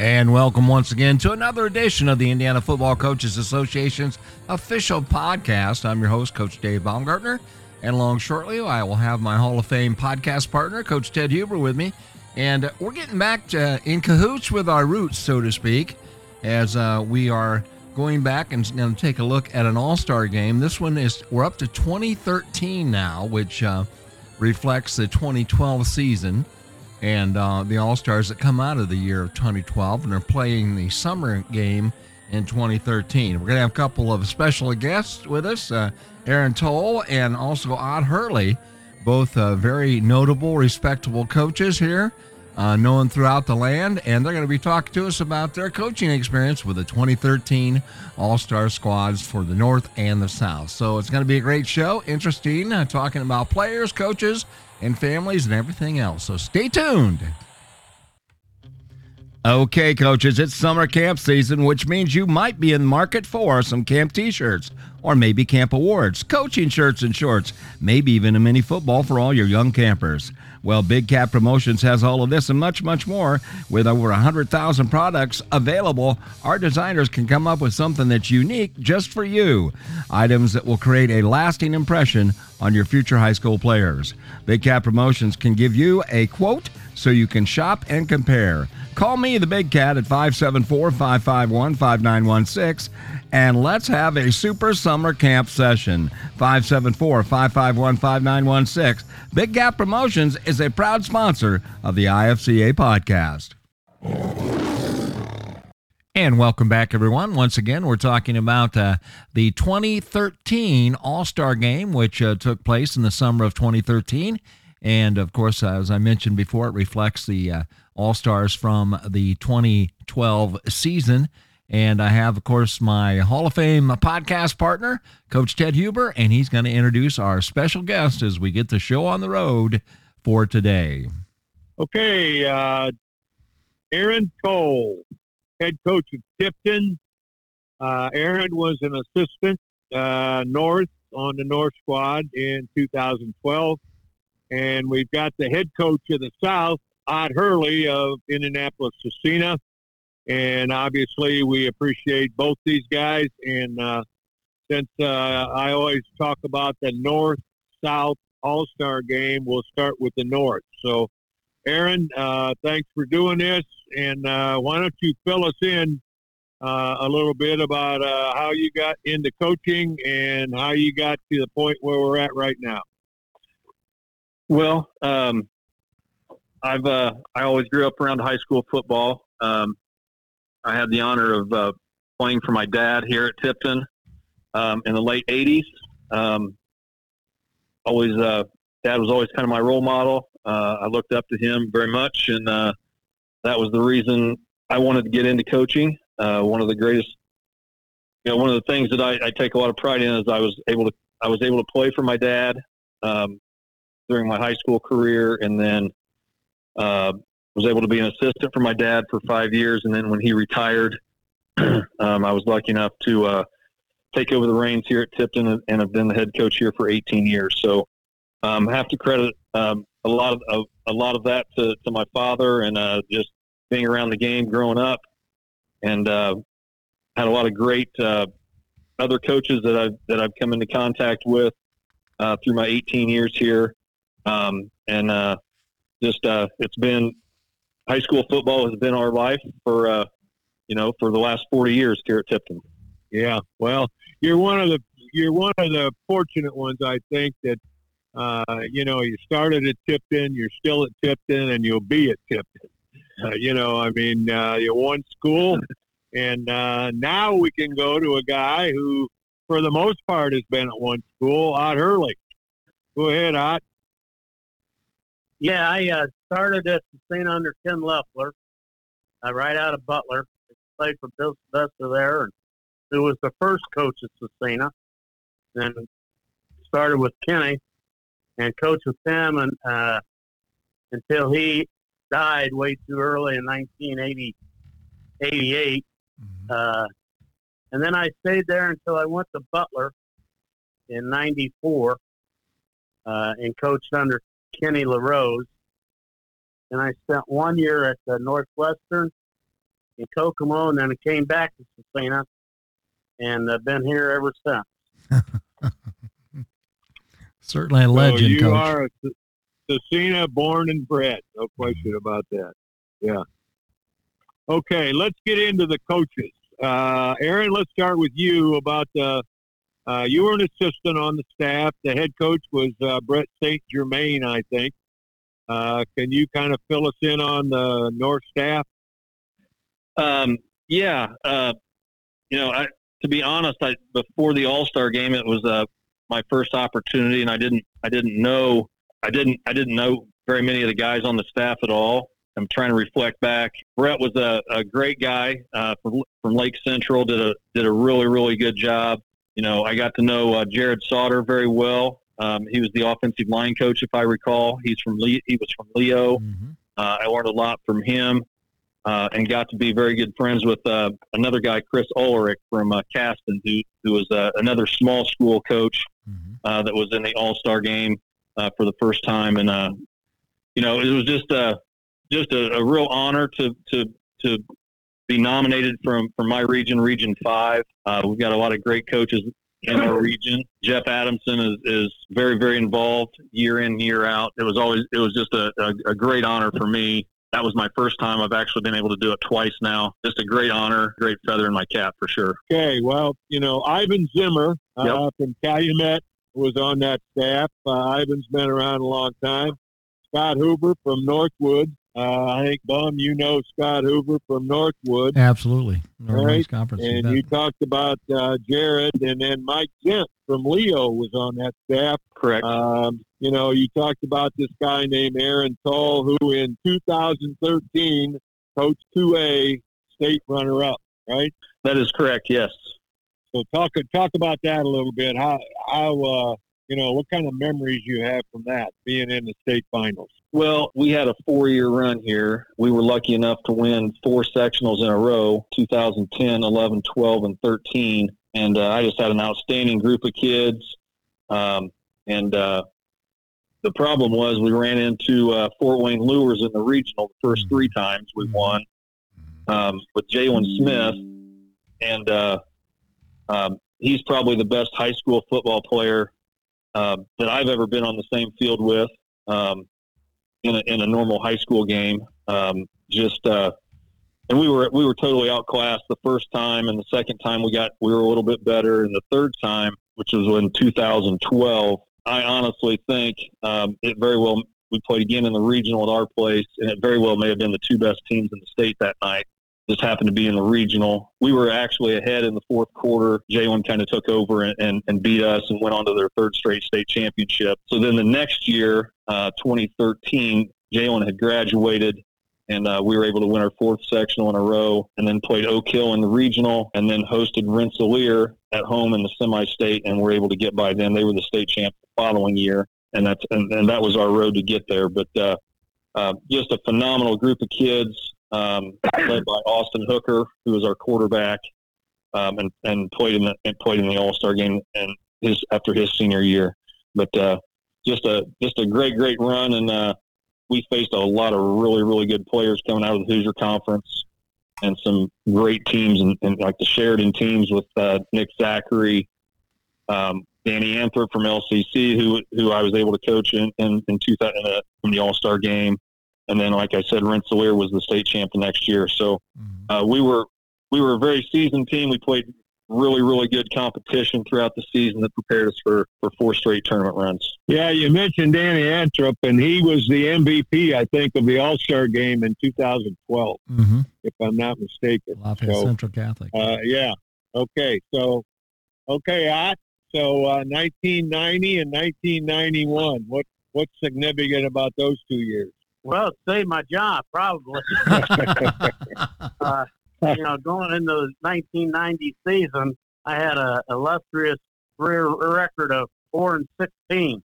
And welcome once again to another edition of the Indiana Football Coaches Association's official podcast. I'm your host, Coach Dave Baumgartner. And along shortly, I will have my Hall of Fame podcast partner, Coach Ted Huber, with me. And we're getting back to, in cahoots with our roots, so to speak, as uh, we are going back and going to take a look at an All Star game. This one is, we're up to 2013 now, which uh, reflects the 2012 season and uh, the All Stars that come out of the year of 2012 and are playing the summer game in 2013. We're going to have a couple of special guests with us uh, Aaron Tolle and also Ott Hurley, both uh, very notable, respectable coaches here. Uh, known throughout the land, and they're going to be talking to us about their coaching experience with the 2013 All Star squads for the North and the South. So it's going to be a great show, interesting, uh, talking about players, coaches, and families and everything else. So stay tuned. Okay, coaches, it's summer camp season, which means you might be in the market for some camp t shirts or maybe camp awards, coaching shirts and shorts, maybe even a mini football for all your young campers. Well, Big Cat Promotions has all of this and much, much more. With over 100,000 products available, our designers can come up with something that's unique just for you. Items that will create a lasting impression on your future high school players. Big Cat Promotions can give you a quote so you can shop and compare. Call me, the Big Cat, at 574 551 5916 and let's have a super summer camp session. 574 551 5916. Big Cat Promotions is a proud sponsor of the IFCA podcast. And welcome back, everyone. Once again, we're talking about uh, the 2013 All Star game, which uh, took place in the summer of 2013. And of course, as I mentioned before, it reflects the uh, All Stars from the 2012 season. And I have, of course, my Hall of Fame podcast partner, Coach Ted Huber, and he's going to introduce our special guest as we get the show on the road for today. Okay, uh, Aaron Tolle, head coach of Tipton. Uh, Aaron was an assistant uh, North on the North squad in 2012. And we've got the head coach of the South, Ott Hurley of Indianapolis Scecina and obviously we appreciate both these guys. And uh, since uh, I always talk about the North South All Star game, we'll start with the North. So, Aaron, uh, thanks for doing this, and uh, why don't you fill us in uh, a little bit about uh, how you got into coaching and how you got to the point where we're at right now. Well, um, I've I always grew up around high school football. Um, I had the honor of uh, playing for my dad here at Tipton um, in the late '80s. Um, always, uh, dad was always kind of my role model. Uh, I looked up to him very much, and uh, that was the reason I wanted to get into coaching. Uh, one of the greatest, you know, one of the things that I, I, take a lot of pride in is I was able to I was able to play for my dad um, during my high school career, and then uh, was able to be an assistant for my dad for five years, and then when he retired, um, I was lucky enough to uh, take over the reins here at Tipton, and, have been the head coach here for 18 years. So, um, have to credit um, a lot of, a lot of that to, to my father, and uh, just being around the game growing up, and uh, had a lot of great uh, other coaches that I've that I've come into contact with uh, through my 18 years here, um, and uh, just it's been high school football has been our life for uh, you know for the last 40 years here at Tipton. Yeah, well, you're one of the you're one of the fortunate ones, I think that uh, you know you started at Tipton, you're still at Tipton, and you'll be at Tipton. Uh, you know, I mean, uh, you won school, and uh, now we can go to a guy who, for the most part, has been at one school, Ott Hurley. Go ahead, Ott. Yeah, I uh, started at Scecina under Ken Leffler, right out of Butler. Played for Bill Sylvester there, and who was the first coach at Scecina. Then started with Kenny and coached with him and, uh, until he died way too early in 1988. Mm-hmm. Uh, and then I stayed there until I went to Butler in 94 uh, and coached under Kenny LaRose. And I spent one year at the Northwestern in Kokomo, and then I came back to Scecina, and I've been here ever since. Certainly a legend, so you coach. are a Scecina born and bred. No question about that. Yeah. Okay, let's get into the coaches. Uh, Aaron, let's start with you about the. Uh, you were an assistant on the staff. The head coach was uh, Brett St. Germain, I think. Uh, can you kind of fill us in on the North staff? Um, yeah, uh, you know, I, to be honest, I, before the All Star game, it was uh, my first opportunity, and I didn't, I didn't know, I didn't, I didn't know very many of the guys on the staff at all. I'm trying to reflect back. Brett was a, a great guy uh, from from Lake Central. did a did a really really good job. You know, I got to know uh, Jared Sauter very well. Um, he was the offensive line coach, if I recall. He's from Le- he was from Leo. Mhm. Uh, I learned a lot from him uh, and got to be very good friends with uh, another guy, Chris Ulrich from uh, Caston, who, who was uh, another small school coach Mhm. uh, that was in the All Star game uh, for the first time. And, uh, you know, it was just, uh, just a, a real honor to, to, to be nominated from, from my region, Region 5. Uh, we've got a lot of great coaches in our region. Jeff Adamson is, is very, very involved year in, year out. It was always, it was just a, a, a great honor for me. That was my first time. I've actually been able to do it twice now. Just a great honor, great feather in my cap for sure. Okay, well, you know, Ivan Zimmer Yep. from Calumet was on that staff. Uh, Ivan's been around a long time. Scott Hoover from Northwood. Uh, I think, Bum, you know Scott Hoover from Northwood. Absolutely. Northern Right. Conference. And bet. you talked about uh, Jared, and then Mike Zent from Leo was on that staff. Correct. Um, you know, you talked about this guy named Aaron Tolle, who in 2013 coached 2A state runner-up, right? that is correct. Yes. So talk talk about that a little bit. How how uh, you know what kind of memories you have from that being in the state finals? Well, we had a four year run here. We were lucky enough to win four sectionals in a row 2010, 11, 12, and 13. And uh, I just had an outstanding group of kids. Um, and uh, the problem was we ran into uh, Fort Wayne Luers in the regional the first three times we won um, with Jaylon Smith. And uh, um, he's probably the best high school football player uh, that I've ever been on the same field with. Um, in a, in a normal high school game. Um, just uh, and we were we were totally outclassed the first time, and the second time we got we were a little bit better, and the third time, which was in 2012, I honestly think um, it very well. We played again in the regional at our place, and it very well may have been the two best teams in the state that night. Just happened to be in the regional. We were actually ahead in the fourth quarter. Jaylon kind of took over and, and, and beat us and went on to their third straight state championship. So then the next year, uh, 2013, Jaylon had graduated and uh, we were able to win our fourth sectional in a row and then played Oak Hill in the regional and then hosted Rensselaer at home in the semi-state and were able to get by them. They were the state champ the following year. And that's, and, and that was our road to get there. But, uh, uh, just a phenomenal group of kids, um, led by Austin Hooker, who was our quarterback, um, and, and played in the, and played in the all-star game and his, after his senior year. But, uh, just a, just a great, great run. And, uh, we faced a lot of really, really good players coming out of the Hoosier Conference and some great teams and, and like the Sheridan teams with uh, Nick Zachary, um, Danny Anthrop from LCC, who who I was able to coach in in, in 2000 uh, the All Star game, and then like I said, Rensselaer was the state champ the next year. So Mhm. uh, we were we were a very seasoned team. We played really, really good competition throughout the season that prepared us for for four straight tournament runs. Yeah, you mentioned Danny Anthrop, and he was the MVP, I think, of the All Star game in 2012, Mhm. if I'm not mistaken. Lafayette So, Central Catholic. uh, yeah. Okay. So, okay, Ott. So, uh, 1990 and 1991. What what's significant about those two years? Well, it saved my job, probably. uh, you know, going into the 1990 season, I had a illustrious career record of four and 16.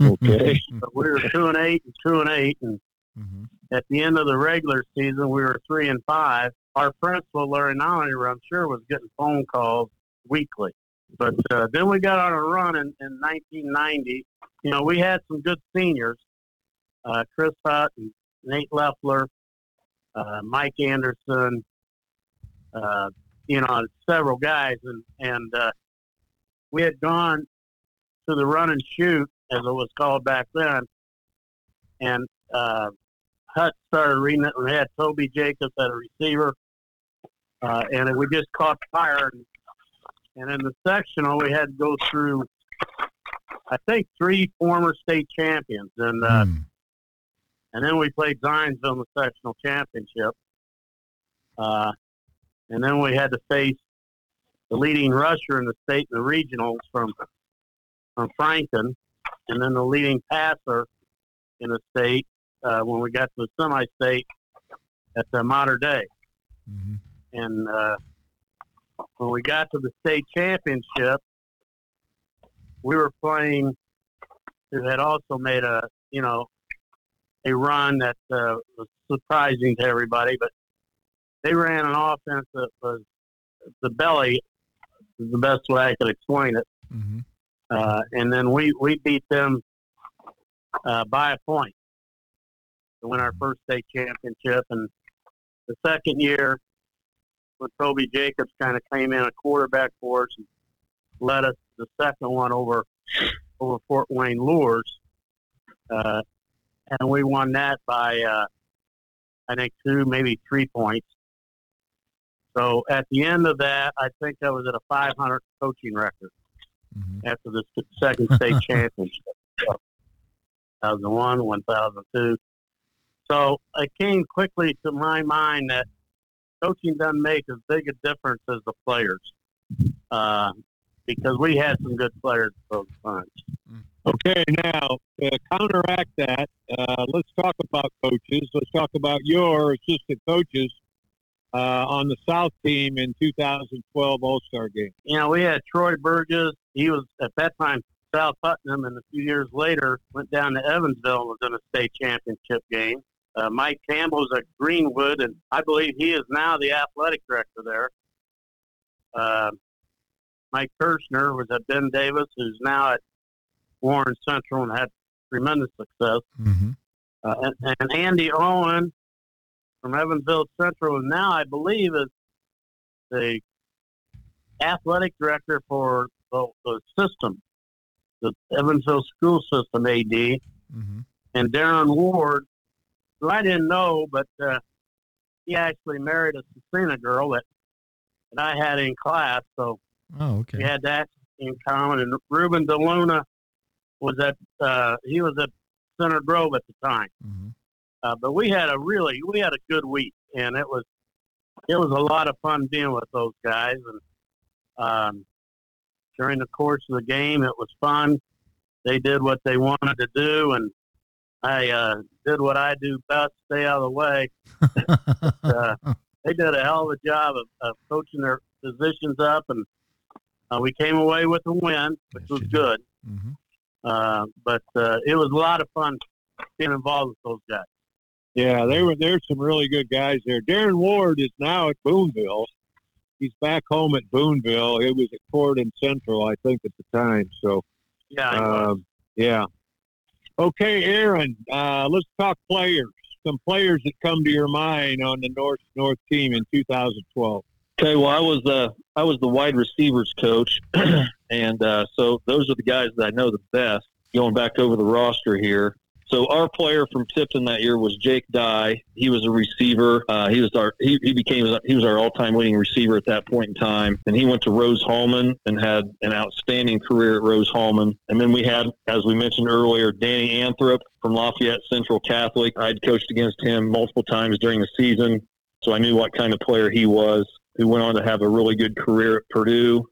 Okay. But we were two and eight and two and eight, and Mhm. at the end of the regular season, we were three and five. Our principal, Larry Nollinger, I'm sure, was getting phone calls weekly. But uh, then we got on a run in, in 1990. You know, we had some good seniors, uh, Chris Hutt and Nate Leffler, uh, Mike Anderson, uh, you know, several guys, and and uh, we had gone to the run and shoot, as it was called back then, and uh, Hut started reading it, we had Toby Jacobs at a receiver, uh, and we just caught fire. And, and in the sectional, we had to go through, I think, three former state champions, and uh, Mm. And then we played Zionsville in the sectional championship. Uh, and then we had to face the leading rusher in the state in the regionals from from Franklin, and then the leading passer in the state uh, when we got to the semi-state at the Mater Dei. Mhm. And uh, when we got to the state championship, we were playing. Who had also made a you know a run that uh, was surprising to everybody, but they ran an offense that was the belly is the best way I could explain it. Mhm. Uh, and then we, we beat them uh, by a point to win our first state championship. And the second year, when Toby Jacobs kind of came in a quarterback for us and led us to the second one over over Fort Wayne Luers, uh, and we won that by uh, I think two, maybe three points. So at the end of that, I think I was at a 500 coaching record Mhm. after the second state championship. 2001, 1002. So it came quickly to my mind that coaching doesn't make as big a difference as the players. Uh, because we had some good players at those times. Okay, now to counteract that, uh, let's talk about coaches. Let's talk about your assistant coaches uh, on the South team in 2012 All Star game. You know, we had Troy Burgess. He was at that time South Putnam, and a few years later went down to Evansville and was in a state championship game. Uh, Mike Campbell's at Greenwood, and I believe he is now the athletic director there. Uh, Mike Kirschner was at Ben Davis, who's now at Warren Central and had tremendous success. Mhm. Uh, and, and Andy Owen from Evansville Central, and now I believe is the athletic director for the, the system, the Evansville school system AD, Mhm. and Darren Ward, who I didn't know, but uh, he actually married a Scecina girl that, that I had in class, so Oh, we had that in common. And Ruben DeLuna was at uh, he was at Center Grove at the time. Mhm. Uh, but we had a really we had a good week, and it was it was a lot of fun being with those guys. And um, during the course of the game, it was fun. They did what they wanted to do, and I uh, did what I do best: stay out of the way. Uh, they did a hell of a job of, of coaching their positions up, and uh, we came away with a win, which Yes, was good. Mhm. Uh, but uh, it was a lot of fun being involved with those guys. Yeah, they were there's some really good guys there. Darren Ward is now at Boonville. He's back home at Boonville. It was at Corydon Central, I think, at the time. So, Yeah, um, yeah. Okay, Aaron. Uh, let's talk players. Some players that come to your mind on the North North team in 2012. Okay, well, I was uh, I was the wide receivers coach, and uh, so those are the guys that I know the best. Going back over the roster here, so our player from Tipton that year was Jake Dye. He was a receiver. Uh, he was our he, he became he was our all time leading receiver at that point in time, and he went to Rose-Hulman and had an outstanding career at Rose-Hulman. And then we had, as we mentioned earlier, Danny Anthrop from Lafayette Central Catholic. I'd coached against him multiple times during the season, so I knew what kind of player he was who went on to have a really good career at Purdue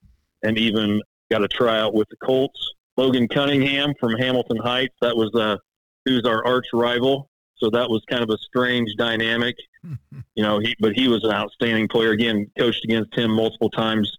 and even got a tryout with the Colts. Logan Cunningham from Hamilton Heights, that was uh, who's our arch rival. So that was kind of a strange dynamic, you know. He, but he was an outstanding player. Again, coached against him multiple times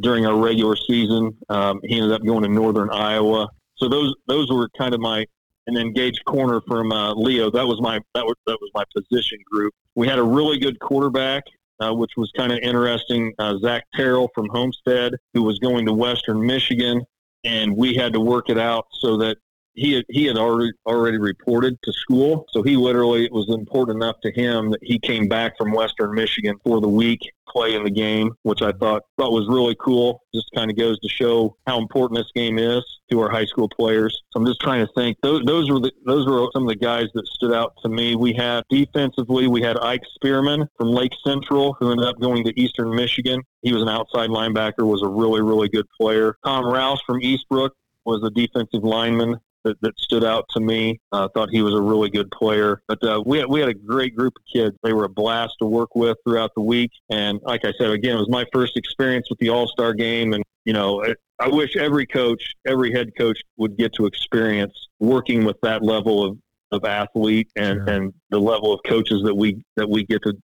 during our regular season. Um, he ended up going to Northern Iowa. So those those were kind of my and then Gage Corner from uh, Leo. That was my that was that was my position group. We had a really good quarterback uh, which was kind of interesting. Uh, Zach Terrell from Homestead, who was going to Western Michigan, and we had to work it out so that he had, he had already already reported to school, so he literally it was important enough to him that he came back from Western Michigan for the week play in the game, which I thought thought was really cool. Just kind of goes to show how important this game is to our high school players. So I'm just trying to think. Those those were the, those were some of the guys that stood out to me. We had defensively, we had Ike Spearman from Lake Central, who ended up going to Eastern Michigan. He was an outside linebacker, was a really really good player. Tom Rouse from Eastbrook was a defensive lineman that, that stood out to me. I uh, thought he was a really good player. But uh, we, had, we had a great group of kids. They were a blast to work with throughout the week. And like I said, again, it was my first experience with the All Star game. And, you know, it, I wish every coach, every head coach would get to experience working with that level of, of athlete and, sure. and the level of coaches that we that we get to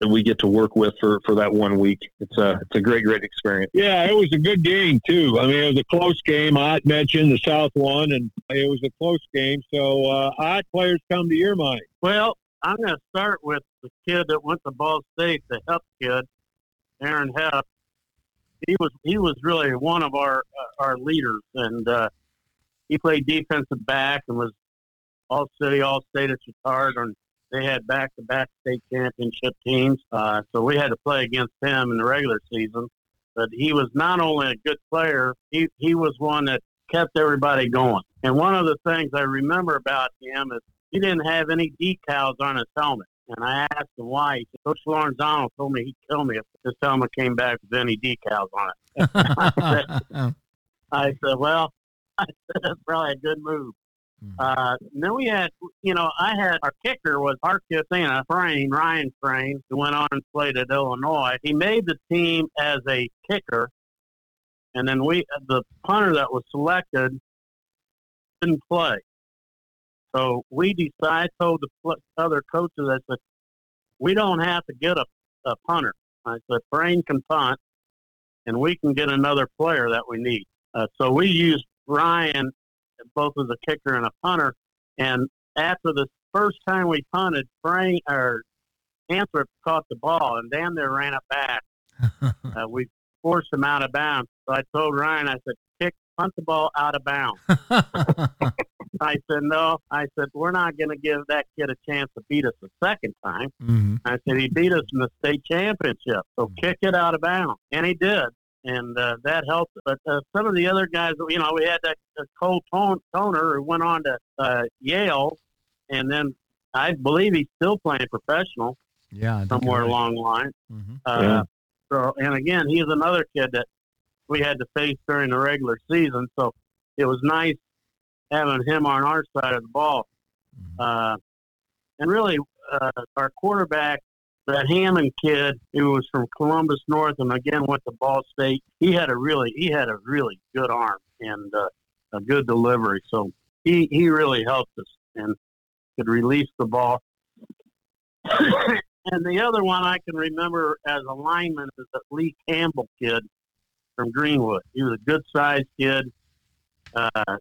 that we get to work with for, for that one week. It's a it's a great great experience. Yeah, it was a good game too. I mean, it was a close game. I mentioned the South won, and it was a close game. So, uh, Ott players come to your mind. Well, I'm going to start with the kid that went to Ball State, the Hep kid, Aaron Hep. He was he was really one of our uh, our leaders, and uh, he played defensive back and was all city, all state at Chatard and they had back-to-back state championship teams, uh, so we had to play against him in the regular season. But he was not only a good player; he he was one that kept everybody going. And one of the things I remember about him is he didn't have any decals on his helmet. And I asked him why. He said, Coach Lorenzano told me he'd kill me if his helmet came back with any decals on it. I, said, I said, well, I said, that's probably a good move. Mm-hmm. Uh, then we had, you know, I had our kicker was Arcathena Frayne, Ryan Frayne, who went on and played at Illinois. He made the team as a kicker, and then we, the punter that was selected, didn't play. So we decided, told the other coaches, I said, we don't have to get a, a punter. I said, Frayne can punt, and we can get another player that we need. Uh, so we used Ryan both as a kicker and a punter. And after the first time we punted, Frank or Anthrop caught the ball and damn near ran it back. uh, we forced him out of bounds. So I told Ryan, I said, kick, punt the ball out of bounds. I said, no. I said, we're not going to give that kid a chance to beat us a second time. Mm-hmm. I said, he beat us in the state championship. So mm-hmm. kick it out of bounds. And he did and uh, that helped. But uh, some of the other guys, you know, we had that uh, Cole Toner who went on to uh, Yale, and then I believe he's still playing professional. Yeah, somewhere right. along the line. Mm-hmm. Uh, yeah. So, and again, he's another kid that we had to face during the regular season. So it was nice having him on our side of the ball. Mm-hmm. Uh, and really, uh, our quarterback that Hammond kid who was from Columbus North and again went to Ball State, he had a really he had a really good arm and uh, a good delivery. So he he really helped us and could release the ball. and the other one I can remember as a lineman is that Lee Campbell kid from Greenwood. He was a good sized kid. Uh,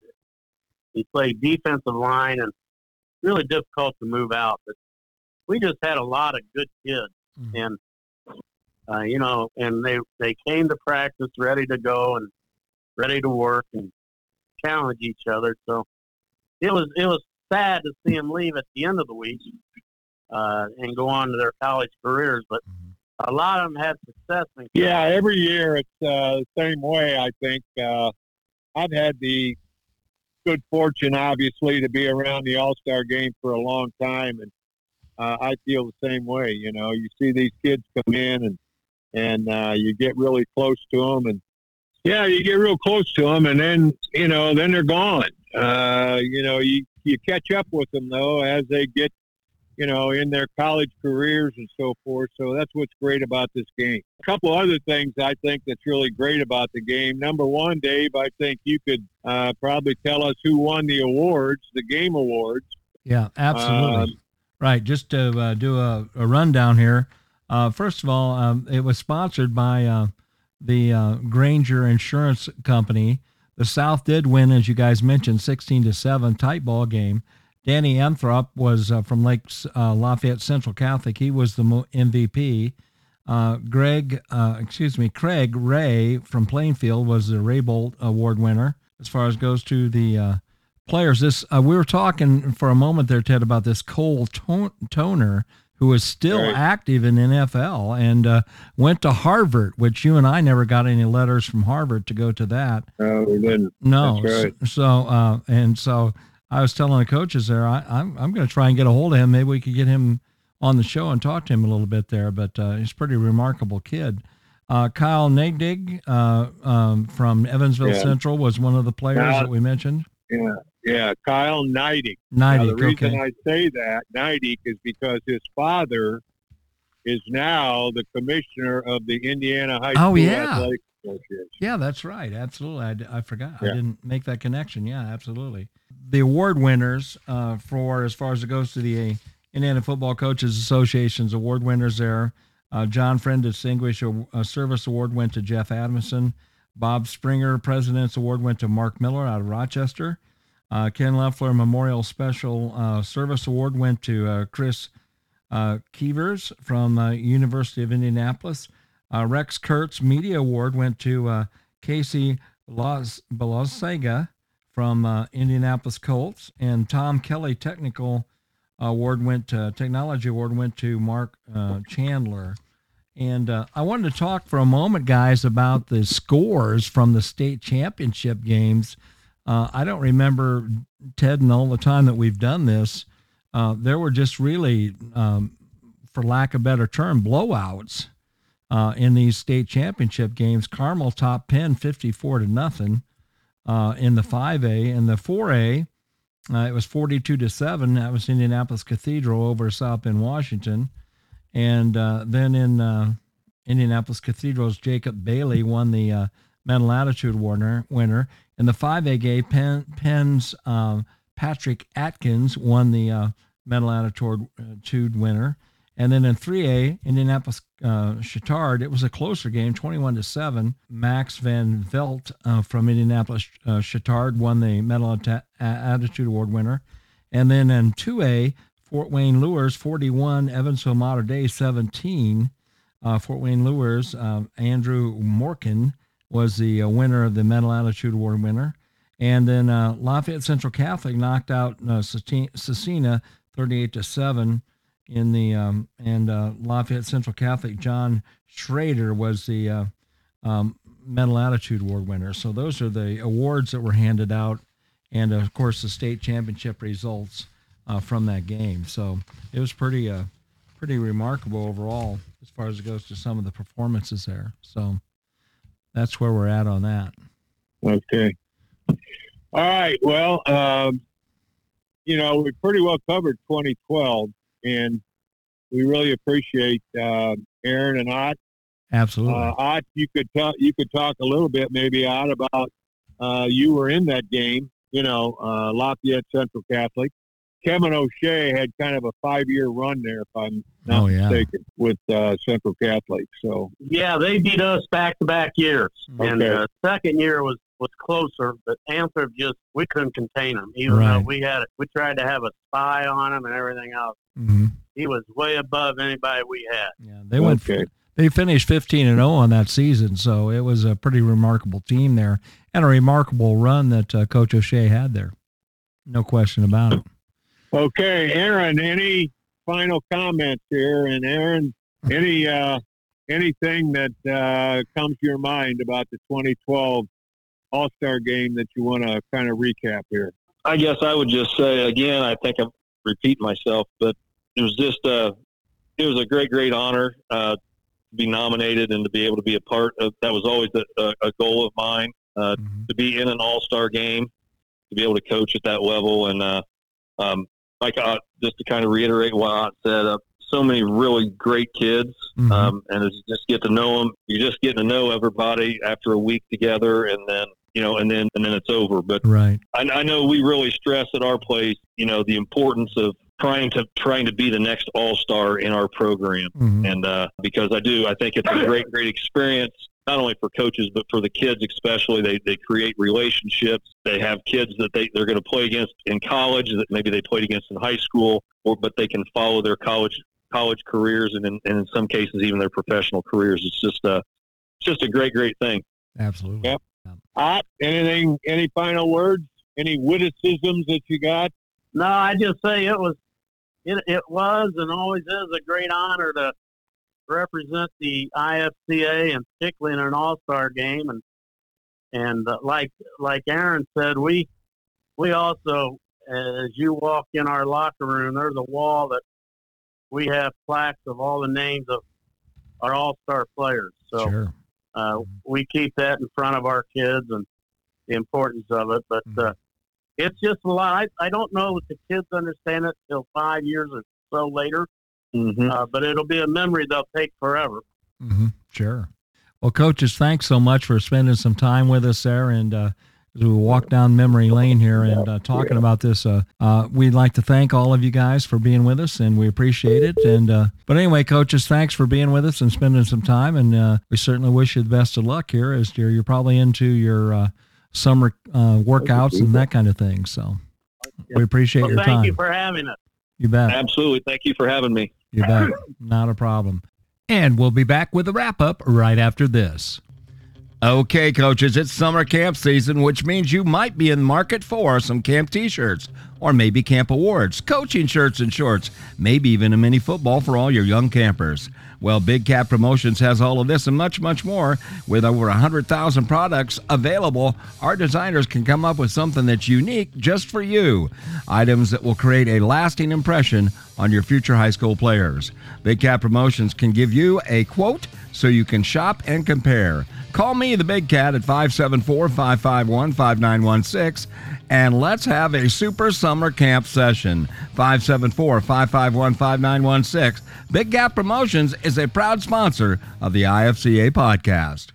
he played defensive line and really difficult to move out, but we just had a lot of good kids, mm-hmm. and uh, you know, and they they came to practice ready to go and ready to work and challenge each other. So it was it was sad to see them leave at the end of the week uh, and go on to their college careers, but. Mm-hmm. A lot of them had success. In yeah, every year it's uh, the same way. I think uh, I've had the good fortune, obviously, to be around the All Star game for a long time, and uh, I feel the same way. You know, you see these kids come in and and uh, you get really close to them, and yeah, you get real close to them, and then you know, then they're gone. Uh, you know, you you catch up with them though as they get, you know, in their college careers and so forth. So that's what's great about this game. A couple other things I think that's really great about the game. Number one, Dave, I think you could uh, probably tell us who won the awards, the game awards. Yeah, absolutely. Um, Right. Just to uh, do a, a, rundown here. Uh, first of all, um, it was sponsored by uh, the uh, Grainger Insurance Company. The South did win, as you guys mentioned, 16 to 7, tight ball game. Danny Anthrop was uh, from Lake uh, Lafayette Central Catholic. He was the MVP. Greg, excuse me, Craig Ray from Plainfield was the Raybolt Award winner as far as goes to the players. This uh, we were talking for a moment there, Ted, about this Cole Toner who is still right. active in NFL and uh, went to Harvard, which you and I never got any letters from Harvard to go to that. No, we didn't. No. Right. So, uh, and so I was telling the coaches there, I, am I'm, I'm going to try and get a hold of him. Maybe we could get him on the show and talk to him a little bit there. But uh, he's a pretty remarkable kid. Uh, Kyle Nadig uh, um, from Evansville yeah. Central was one of the players that we mentioned. Yeah, yeah, Kyle Neidig. Neidig, the reason okay. I say that, Neidig, is because his father is now the commissioner of the Indiana High oh, School yeah. Athletic Association. Yeah, that's right. Absolutely. I, I forgot. Yeah. I didn't make that connection. Yeah, absolutely. The award winners uh, for, as far as it goes to the Indiana Football Coaches Association's award winners there, uh, John Friend Distinguished Service Award went to Jeff Adamson. Bob Springer President's Award went to Mark Miller out of Rochester. Uh, Ken Leffler Memorial Special uh, Service Award went to uh, Chris uh, Keevers from uh, University of Indianapolis. Uh, Rex Kurtz Media Award went to Casey Balosega from Indianapolis Colts, and Tom Kelly Technical Award went to Technology Award went to Mark Chandler. And I wanted to talk for a moment, guys, about the scores from the state championship games. Uh, I don't remember, Ted, and all the time that we've done this, uh, there were just really, um, for lack of a better term, blowouts uh, in these state championship games. Carmel top Penn 54 to nothing uh, in the 5A. In the 4A, uh, it was 42 to 7. That was Indianapolis Cathedral over South Bend, Washington. And uh, then in Indianapolis Cathedral's Jacob Bailey won the uh, Mental Attitude winner. winner. In the 5A game, Penn, Penn's um, Patrick Atkins won the uh, Mental Attitude winner. And then in 3A, Indianapolis uh, Chatard, it was a closer game, 21 to 7. Max Van Velt uh, from Indianapolis uh, Chatard won the Mental Attitude Award winner. And then in 2A, Fort Wayne Luers 41, Evansville Mater Dei 17. Uh, Fort Wayne Luers, um, Andrew Morkin was the uh, winner of the Mental Attitude Award winner. And then uh, Lafayette Central Catholic knocked out uh, Scecina 38 to 7 in the um, and uh, Lafayette Central Catholic John Schrader was the uh, um, Mental Attitude Award winner. So those are the awards that were handed out, and of course the state championship results uh, from that game. So it was pretty uh, pretty remarkable overall as far as it goes to some of the performances there. So that's where we're at on that. Okay. All right. Well, um, you know, we pretty well covered 2012, and we really appreciate uh, Aaron and Ott. Absolutely. Uh, Ott, you could talk. You could talk a little bit, maybe, Ott, about uh, you were in that game. You know, uh, Lafayette Central Catholic, Kevin O'Shea had kind of a five-year run there, if I'm not oh, yeah. mistaken, with uh, Central Catholic. So yeah, they beat us back-to-back years, okay. and the uh, second year was was closer, but Anthrop just we couldn't contain him, even right. though we had we tried to have a spy on him and everything else. Mm-hmm. He was way above anybody we had. Yeah, they went. Okay. They finished 15 and 0 on that season, so it was a pretty remarkable team there, and a remarkable run that uh, Coach O'Shea had there. No question about it. Okay, Aaron, any final comments here? And Aaron, any uh, anything that uh, comes to your mind about the 2012 All Star game that you want to kind of recap here? I guess I would just say again. I think I'm repeating myself, but it was just a uh, it was a great, great honor uh, to be nominated and to be able to be a part of. That was always a, a goal of mine uh, mm-hmm. to be in an All Star game, to be able to coach at that level, and uh, um, like uh, just to kind of reiterate what I said, uh, so many really great kids, mm-hmm. um, and as you just get to know them, you're just getting to know everybody after a week together, and then you know, and then and then it's over. But right, I, I know we really stress at our place, you know, the importance of trying to trying to be the next all star in our program, mm-hmm. and uh, because I do, I think it's a great great experience not only for coaches but for the kids especially. They, they create relationships. They have kids that they, they're going to play against in college that maybe they played against in high school or but they can follow their college college careers and in, and in some cases even their professional careers. It's just a it's just a great great thing. Absolutely. Yep. Ott. anything any final words? Any witticisms that you got? No, I just say it was, it, it was and always is a great honor to represent the IFCA and particularly in an All Star game. And and uh, like like Aaron said, we we also, as you walk in our locker room, there's a wall that we have plaques of all the names of our All Star players. So Sure. uh, we keep that in front of our kids and the importance of it. But uh, it's just a lot. I, I don't know if the kids understand it till five years or so later, Mm-hmm. uh, but it'll be a memory they'll take forever. hmm Sure. Well, coaches, thanks so much for spending some time with us there. And uh, as we walk down memory lane here and uh, talking about this, uh, uh, we'd like to thank all of you guys for being with us, and we appreciate it. And uh, but anyway, coaches, thanks for being with us and spending some time. And uh, we certainly wish you the best of luck here as you're, you're probably into your uh, summer uh, workouts and that kind of thing. So we appreciate Well, your thank time. Thank you for having us. you bet. Absolutely. Thank you for having me. You bet. Not a problem. And we'll be back with a wrap up right after this. Okay, coaches, it's summer camp season, which means you might be in the market for some camp t shirts or maybe camp awards, coaching shirts and shorts, maybe even a mini football for all your young campers. Well, Big Cat Promotions has all of this and much, much more. With over 100,000 products available, our designers can come up with something that's unique just for you. Items that will create a lasting impression on your future high school players. Big Cat Promotions can give you a quote so you can shop and compare. Call me, the Big Cat, at 574 551 5916, and let's have a super summer camp session. 574 551 5916. Big Cat Promotions is a proud sponsor of the IFCA podcast.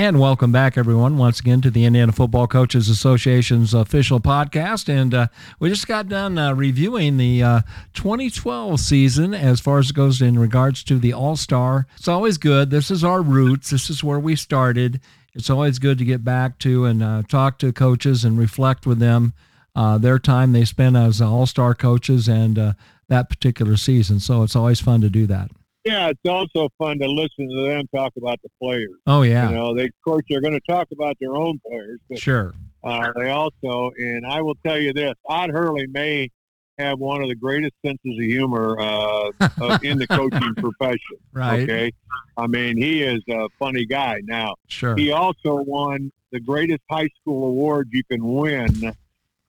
And welcome back, everyone, once again to the Indiana Football Coaches Association's official podcast. And uh, we just got done uh, reviewing the uh, 2012 season as far as it goes in regards to the All Star. It's always good. This is our roots, this is where we started. It's always good to get back to and uh, talk to coaches and reflect with them uh, their time they spent as All Star coaches and uh, that particular season. So it's always fun to do that. Yeah, it's also fun to listen to them talk about the players. Oh, yeah. You know, they of course they're going to talk about their own players, but Sure. uh, they also, and I will tell you this: Ott Hurley may have one of the greatest senses of humor uh, of, in the coaching profession. Right. Okay, I mean he is a funny guy. Now Sure. he also won the greatest high school award you can win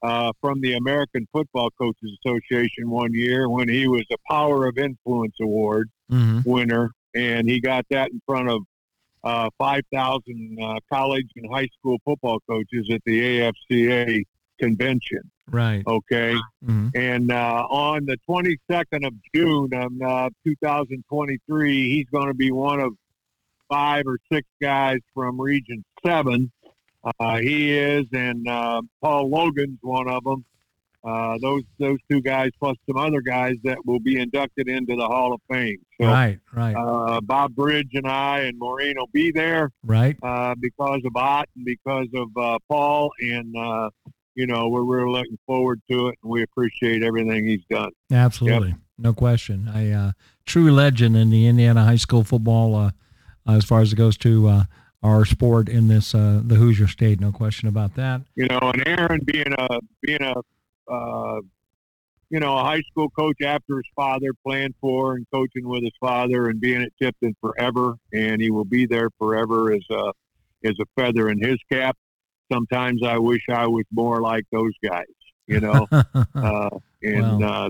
uh, from the American Football Coaches Association one year when he was a Power of Influence Award hmm winner, and he got that in front of uh, 5,000 uh, college and high school football coaches at the AFCA convention. Right. Okay, hmm and uh, on the 22nd of June of uh, 2023, he's going to be one of five or six guys from Region Seven. Uh, he is, and uh, Paul Logan's one of them. Uh, those those two guys plus some other guys that will be inducted into the Hall of Fame. So Right. Right. uh, Bob Bridge and I and Maureen will be there right. uh, because of Ott and because of uh, Paul, and uh, you know we're really looking forward to it, and we appreciate everything he's done. Absolutely, no question. A uh, true legend in the Indiana high school football, uh, as far as it goes to uh, our sport in this uh, the Hoosier State. No question about that. You know, and Aaron being a being a uh, you know a high school coach after his father, playing for and coaching with his father, and being at Tipton forever, and he will be there forever as a as a feather in his cap. Sometimes I wish I was more like those guys. You know, uh, and Well, uh,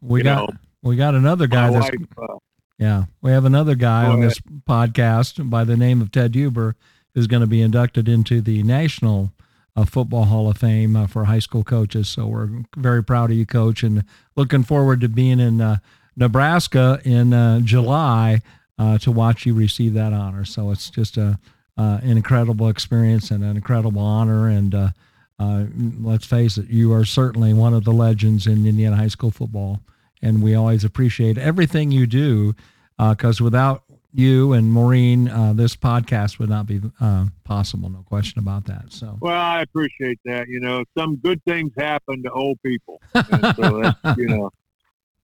we got know, we got another guy that's wife. Uh, yeah. We have another guy on ahead. this podcast by the name of Ted Huber who's going to be inducted into the National uh, Football Hall of Fame uh, for high school coaches. So we're very proud of you, Coach, and looking forward to being in uh, Nebraska in uh, July uh, to watch you receive that honor. So it's just a uh, an incredible experience and an incredible honor. And uh, uh, let's face it, you are certainly one of the legends in Indiana high school football, and we always appreciate everything you do. Because without you and Maureen, uh, this podcast would not be uh, possible. No question about that. So. Well, I appreciate that. You know, some good things happen to old people, and so that's you know,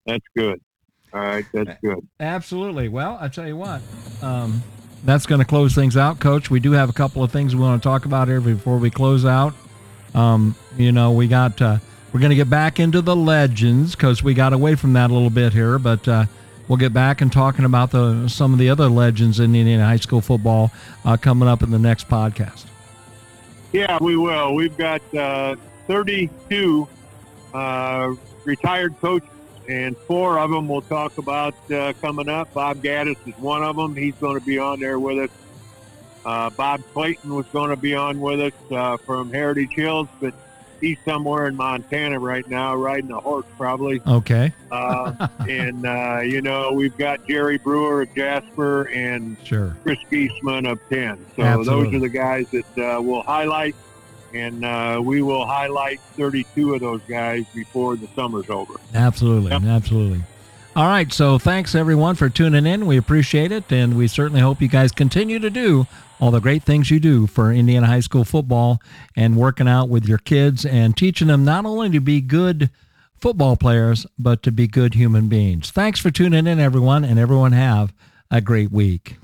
that's good. All right, that's good. Absolutely. Well, I tell you what, um, that's going to close things out, Coach. We do have a couple of things we want to talk about here before we close out. Um, you know, we got uh, we're going to get back into the legends because we got away from that a little bit here, but uh, we'll get back and talking about the some of the other legends in Indiana high school football uh, coming up in the next podcast. Yeah, we will. We've got uh, 32 uh, retired coaches, and four of them we'll talk about uh, coming up. Bob Gaddis is one of them. He's going to be on there with us. Uh, Bob Clayton was going to be on with us uh, from Heritage Hills, but he's somewhere in Montana right now, riding a horse probably. Okay. Uh, and uh, you know, we've got Jerry Brewer of Jasper and Sure. Chris Geisman of 10. So Absolutely. those are the guys that uh, we'll highlight, and uh, we will highlight 32 of those guys before the summer's over. Absolutely. Yep. Absolutely. All right. So thanks everyone for tuning in. We appreciate it. And we certainly hope you guys continue to do all the great things you do for Indiana high school football and working out with your kids and teaching them not only to be good football players, but to be good human beings. Thanks for tuning in, everyone, and everyone have a great week.